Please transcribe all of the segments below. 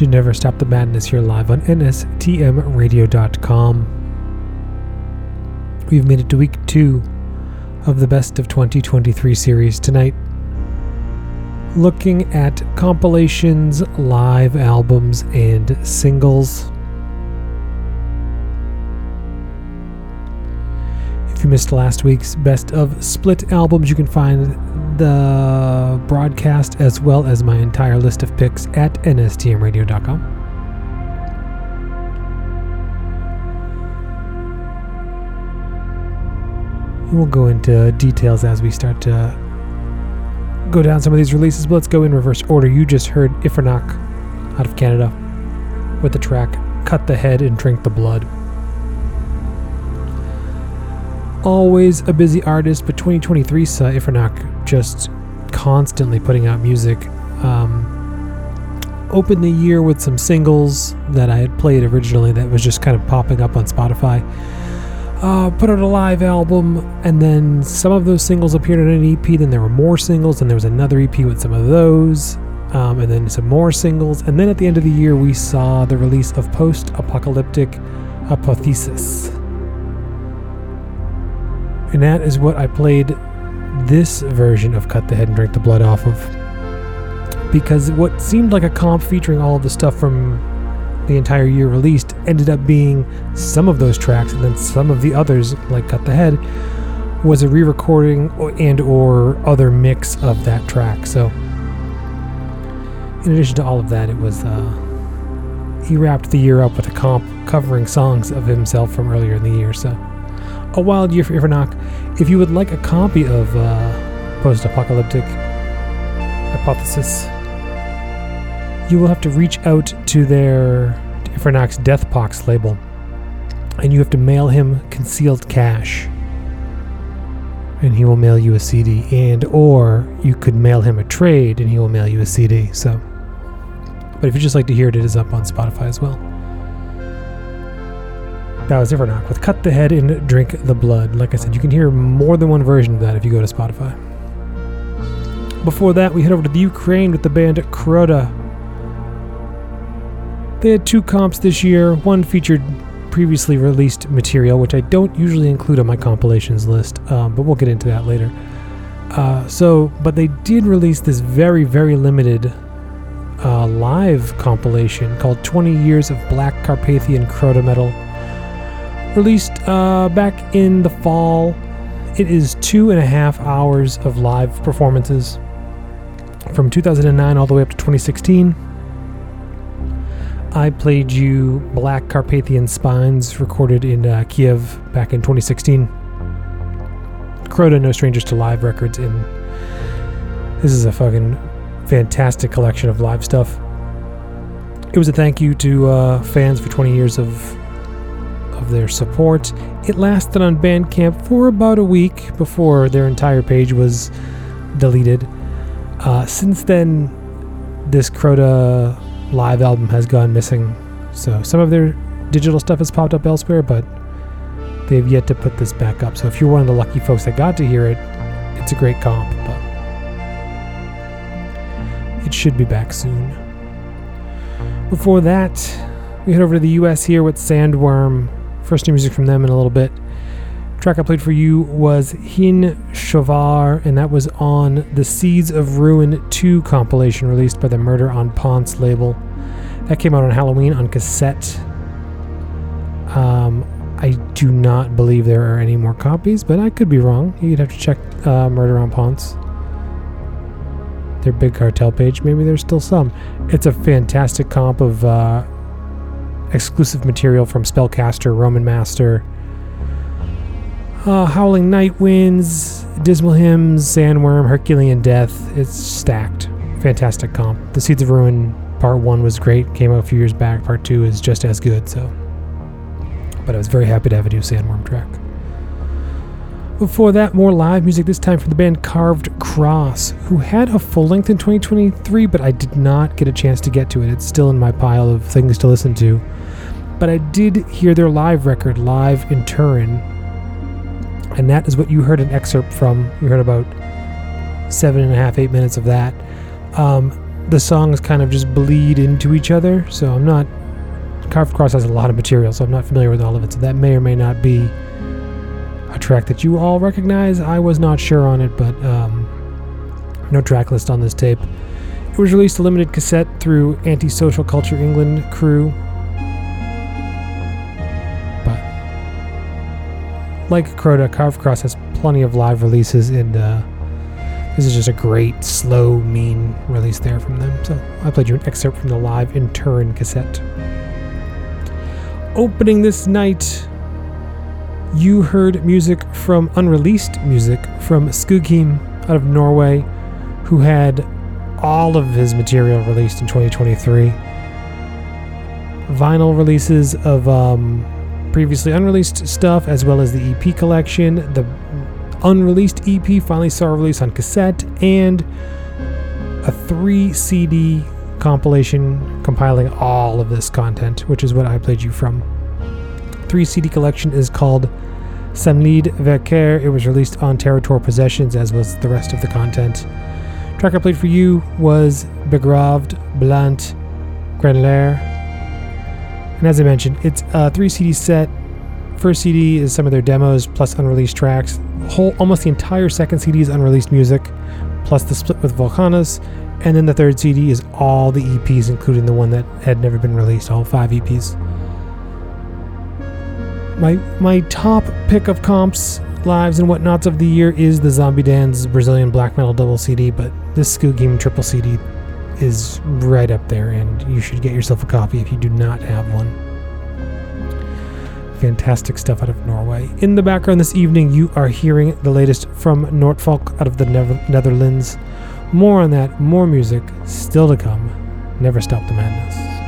to Never Stop the Madness here live on NSTMRadio.com. We've made it to week two of the Best of 2023 series tonight, looking at compilations, live albums, and singles. If you missed last week's Best of Split albums, you can find the broadcast as well as my entire list of picks at nstmradio.com. We'll go into details as we start to go down some of these releases, but let's go in reverse order. You just heard Ifernach out of Canada with the track Cut the Head and Drink the Blood. Always a busy artist, but 2023 saw Ifernach just constantly putting out music. Um, opened the year with some singles that I had played originally that was just kind of popping up on Spotify. Uh, put out a live album, and then some of those singles appeared on an EP. Then there were more singles, and there was another EP with some of those, um, and then some more singles. And then at the end of the year, we saw the release of Post Apocalyptic Apotheosis. And that is what I played this version of Cut the Head and Drink the Blood off of. Because what seemed like a comp featuring all of the stuff from the entire year released ended up being some of those tracks and then some of the others like Cut the Head was a re-recording and or other mix of that track. So in addition to all of that, it was uh, he wrapped the year up with a comp covering songs of himself from earlier in the year. So a wild year for Ifernach. If you would like a copy of uh, Post-Apocalyptic Apotheosis, you will have to reach out to their Ifernach's Deathpox label, and you have to mail him concealed cash and he will mail you a CD and or you could mail him a trade and he will mail you a CD. So but if you just like to hear it, it is up on Spotify as well. That was Ifernach with Cut the Head and Drink the Blood. Like I said, you can hear more than one version of that if you go to Spotify. Before that, we head over to the Ukraine with the band Kroda. They had two comps this year. One featured previously released material, which I don't usually include on my compilations list, um, but we'll get into that later. Uh, so, but they did release this very, very limited uh, live compilation called 20 Years of Black Carpathian Kroda Metal, released uh, back in the fall. It is two and a half hours of live performances from 2009 all the way up to 2016. I played you Black Carpathian Spines, recorded in uh, Kiev back in 2016. Kroda, no strangers to live records, and this is a fucking fantastic collection of live stuff. It was a thank you to uh, fans for 20 years of of their support. It lasted on Bandcamp for about a week before their entire page was deleted. Uh, since then, this Kroda live album has gone missing. So some of their digital stuff has popped up elsewhere, but they've yet to put this back up. So if you're one of the lucky folks that got to hear it, it's a great comp, but it should be back soon. Before that, we head over to the US here with Sandworm. First new music from them in a little bit. track I played for you was Hihn Shovar, and that was on the Seeds of Ruin 2 compilation released by the Murder on Ponce label. That came out on Halloween on cassette. Um, I do not believe there are any more copies, but I could be wrong. You'd have to check uh, Murder on Ponce. Their big cartel page, maybe there's still some. It's a fantastic comp of uh, exclusive material from Spellcaster, Roman Master, uh, Howling Night Winds, Dismal Hymns, Sandworm, Herculean Death. It's stacked. Fantastic comp. The Seeds of Ruin Part 1 was great, came out a few years back. Part 2 is just as good, so. But I was very happy to have a new Sandworm track. Before that, more live music, this time from the band Carved Cross, who had a full length in 2023, but I did not get a chance to get to it. It's still in my pile of things to listen to. But I did hear their live record, Live in Turin, and that is what you heard an excerpt from. You heard about seven and a half, eight minutes of that. Um, the songs kind of just bleed into each other, so I'm not. Carved Cross has a lot of material, so I'm not familiar with all of it. So that may or may not be a track that you all recognize. I was not sure on it, but um, no track list on this tape. It was released a limited cassette through Antisocial Culture England crew like Kroda, Carved Cross has plenty of live releases, and uh, this is just a great, slow, mean release there from them. So I played you an excerpt from the live in Turin cassette. Opening this night, you heard music from unreleased music from Skuggeheim out of Norway, who had all of his material released in 2023. Vinyl releases of um, previously unreleased stuff, as well as the EP collection. The unreleased EP finally saw release on cassette, and a three CD compilation compiling all of this content, which is what I played you from. Three CD collection is called Samlede Verker. It was released on Terratur Possessions, as was the rest of the content. Track I played for you was Begravd blandt Grantrær and as I mentioned, it's a three CD set first CD is some of their demos plus unreleased tracks. Whole almost the entire second CD is unreleased music, plus the split with Volcanos, and then the third CD is all the EPs, including the one that had never been released, all five EPs. My my top pick of comps, lives, and whatnots of the year is the Zombi Danz Brazilian Black Metal double CD, but this Skuggeheim triple CD is right up there, and you should get yourself a copy if you do not have one. Fantastic stuff out of Norway. In the background this evening, you are hearing the latest from Nortfalke out of the Netherlands. More on that, more music still to come. Never stop the madness.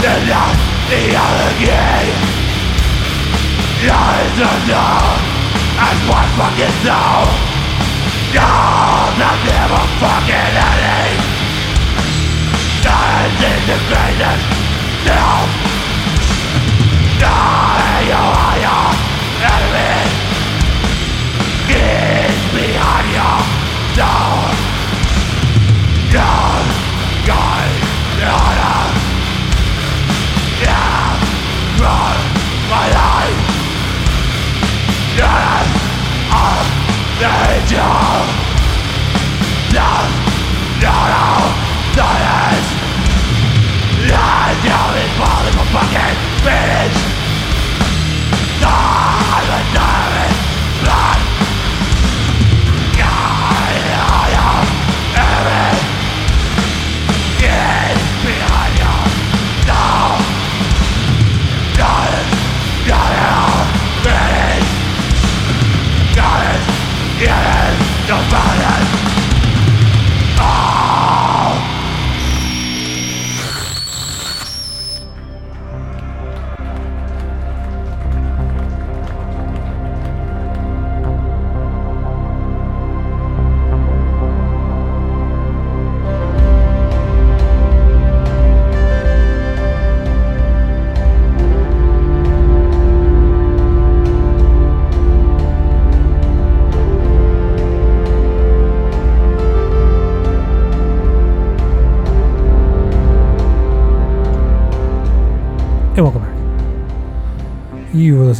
Dead, dead, the other Lies enough as one fucking soul You're not never fucking ending Dies in the greatest self Die, you are your enemy Is behind door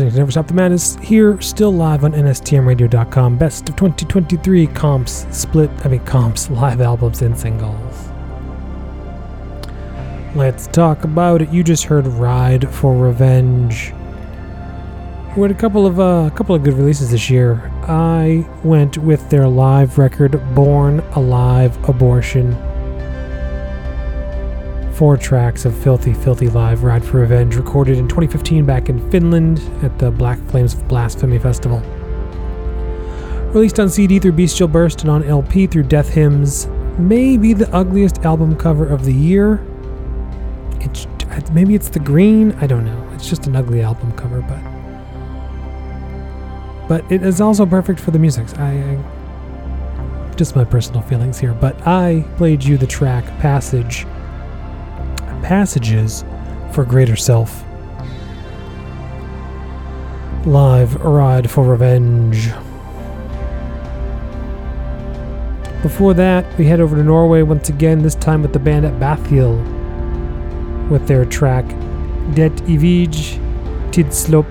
listening to Never Stop the Madness here, still live on NSTMRadio.com. Best of 2023 comps, split, I mean, comps, live albums, and singles. Let's talk about it. You just heard Ride for Revenge. We had a couple of uh, a couple of good releases this year. I went with their live record, Born Alive Abortion four tracks of Filthy Filthy Live Ride for Revenge, recorded in 2015 back in Finland at the Black Flames Blasphemy Festival. Released on CD through Bestial Burst and on LP through Death Hymns, maybe the ugliest album cover of the year. It's maybe it's the green. I don't know. It's just an ugly album cover, but but it is also perfect for the music. I, I just my personal feelings here, but I played you the track Passage passages for greater self. Live Ride for Revenge. Before that, we head over to Norway once again, this time with the band at Bathiel with their track Det Evige Tidsløp.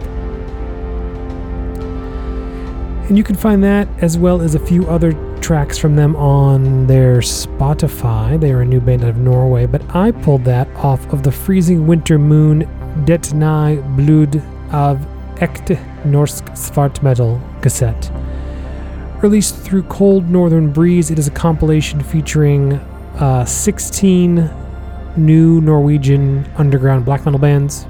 And you can find that as well as a few other tracks from them on their Spotify. They are a new band out of Norway, but I pulled that off of the Freezing Winter Moon Det Nei Blod av Ekte Norsk Svart Metal cassette. Released through Cold Northern Breeze, it is a compilation featuring uh, 16 new Norwegian underground black metal bands.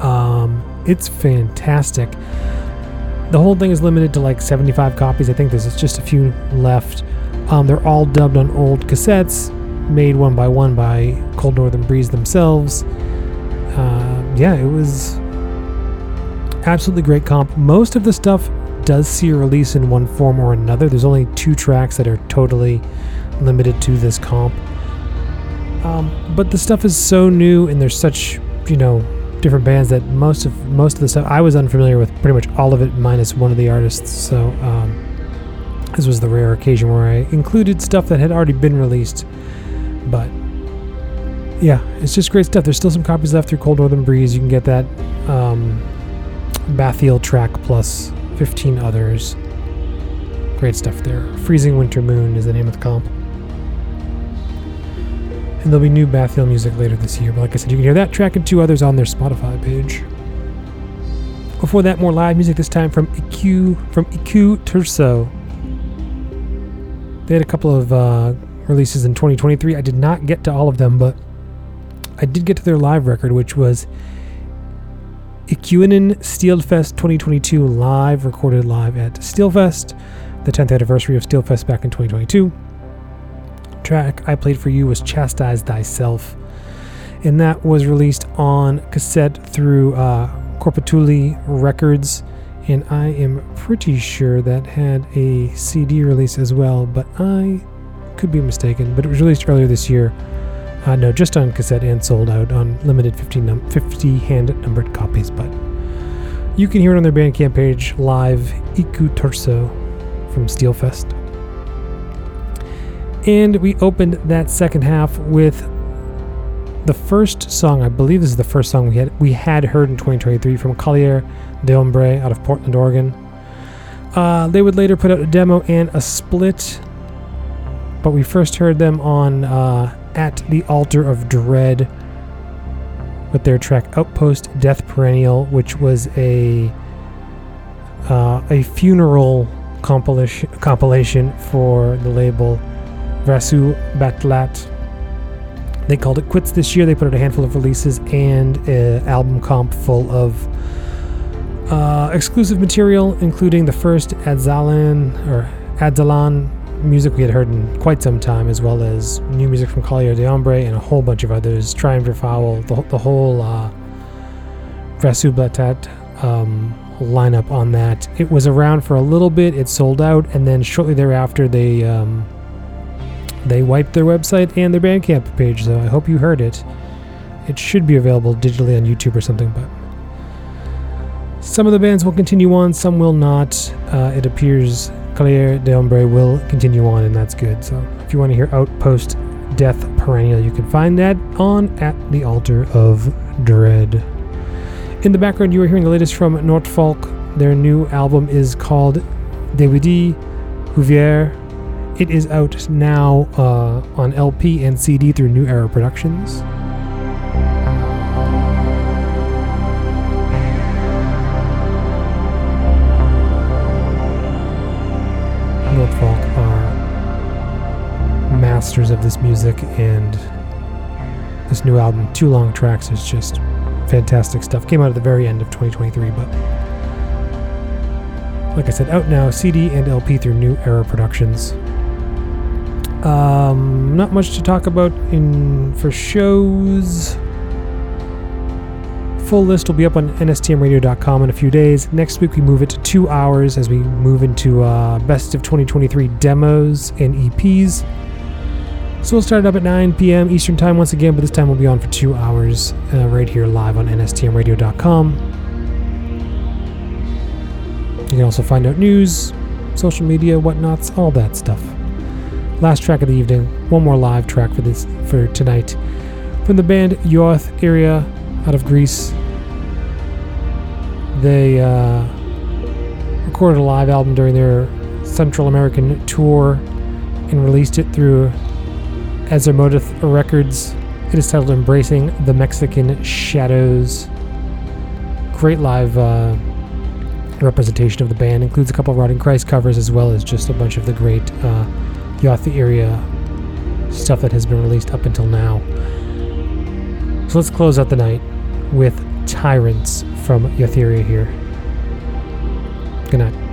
Um, it's fantastic. The whole thing is limited to like 75 copies. I think there's just a few left. Um, they're all dubbed on old cassettes, made one by one by Cold Northern Breeze themselves. Uh, yeah, it was absolutely great comp. Most of the stuff does see a release in one form or another. There's only two tracks that are totally limited to this comp. Um, but the stuff is so new and there's such, you know, different bands that most of most of the stuff I was unfamiliar with pretty much all of it minus one of the artists. So um, this was the rare occasion where I included stuff that had already been released. But yeah, it's just great stuff. There's still some copies left through Cold Northern Breeze. You can get that um, Bathiel track plus 15 others. Great stuff there. Freezing Winter Moon is the name of the comp. And there'll be new Bathiel music later this year. But like I said, you can hear that track and two others on their Spotify page. Before that, more live music this time from Iku from Iku-Turso. They had a couple of uh, releases in 2023. I did not get to all of them, but I did get to their live record, which was Ikuinen Steelfest 2022 live, recorded live at Steelfest, the 10th anniversary of Steelfest back in 2022. Track I played for you was Chastise Thyself, and that was released on cassette through uh, Corpatuli Records, and I am pretty sure that had a CD release as well, but I could be mistaken. But it was released earlier this year. Uh, no, just on cassette and sold out on limited 50, num- 50 hand numbered copies. But you can hear it on their Bandcamp page live, Iku-Turso from Steelfest. And we opened that second half with the first song. I believe this is the first song we had we had heard in 2023 from Collier d'Ombre out of Portland, Oregon. Uh, they would later put out a demo and a split, but we first heard them on uh, At the Altar of Dread with their track Outpost Death Perennial, which was a uh, a funeral compilation compilation for the label Vasu Batlat. They called it quits this year. They put out a handful of releases and an album comp full of uh, exclusive material, including the first Adzalan or Adzalan music we had heard in quite some time, as well as new music from Collier d'Ombre and a whole bunch of others. Triumph Foul, the, the whole uh, Vrasubatlat um, lineup on that. It was around for a little bit, it sold out, and then shortly thereafter they um, they wiped their website and their Bandcamp page. So I hope you heard it. It should be available digitally on YouTube or something, but some of the bands will continue on, some will not. Uh, it appears Collier d'Ombre will continue on, and that's good. So if you want to hear Outpost Death Perennial, you can find that on At the Altar of Dread. In the background, you are hearing the latest from Nortfalke. Their new album is called DVD Huvier. It is out now uh, on LP and CD through New Era Productions. Nortfalke are masters of this music, and this new album, Two Long Tracks, is just fantastic stuff. Came out at the very end of 2023, but like I said, out now, CD and LP through New Era Productions. Um, not much to talk about in for shows. Full list will be up on nstmradio.com in a few days. Next week we move it to two hours as we move into uh, best of 2023 demos and EPs. So we'll start it up at 9 p.m. Eastern Time once again, but this time we'll be on for two hours uh, right here live on nstmradio.com. You can also find out news, social media, whatnots, all that stuff. Last track of the evening, one more live track for this for tonight, from the band Yoth Iria out of Greece. They uh, recorded a live album during their Central American tour and released it through Azimuth Records. It is titled Embracing the Mexican Shadows. Great live uh, representation of the band. Includes a couple of Rotting Christ covers as well as just a bunch of the great uh, Yoth Iria stuff that has been released up until now. So let's close out the night with Tyrants from Yoth Iria here. Good night.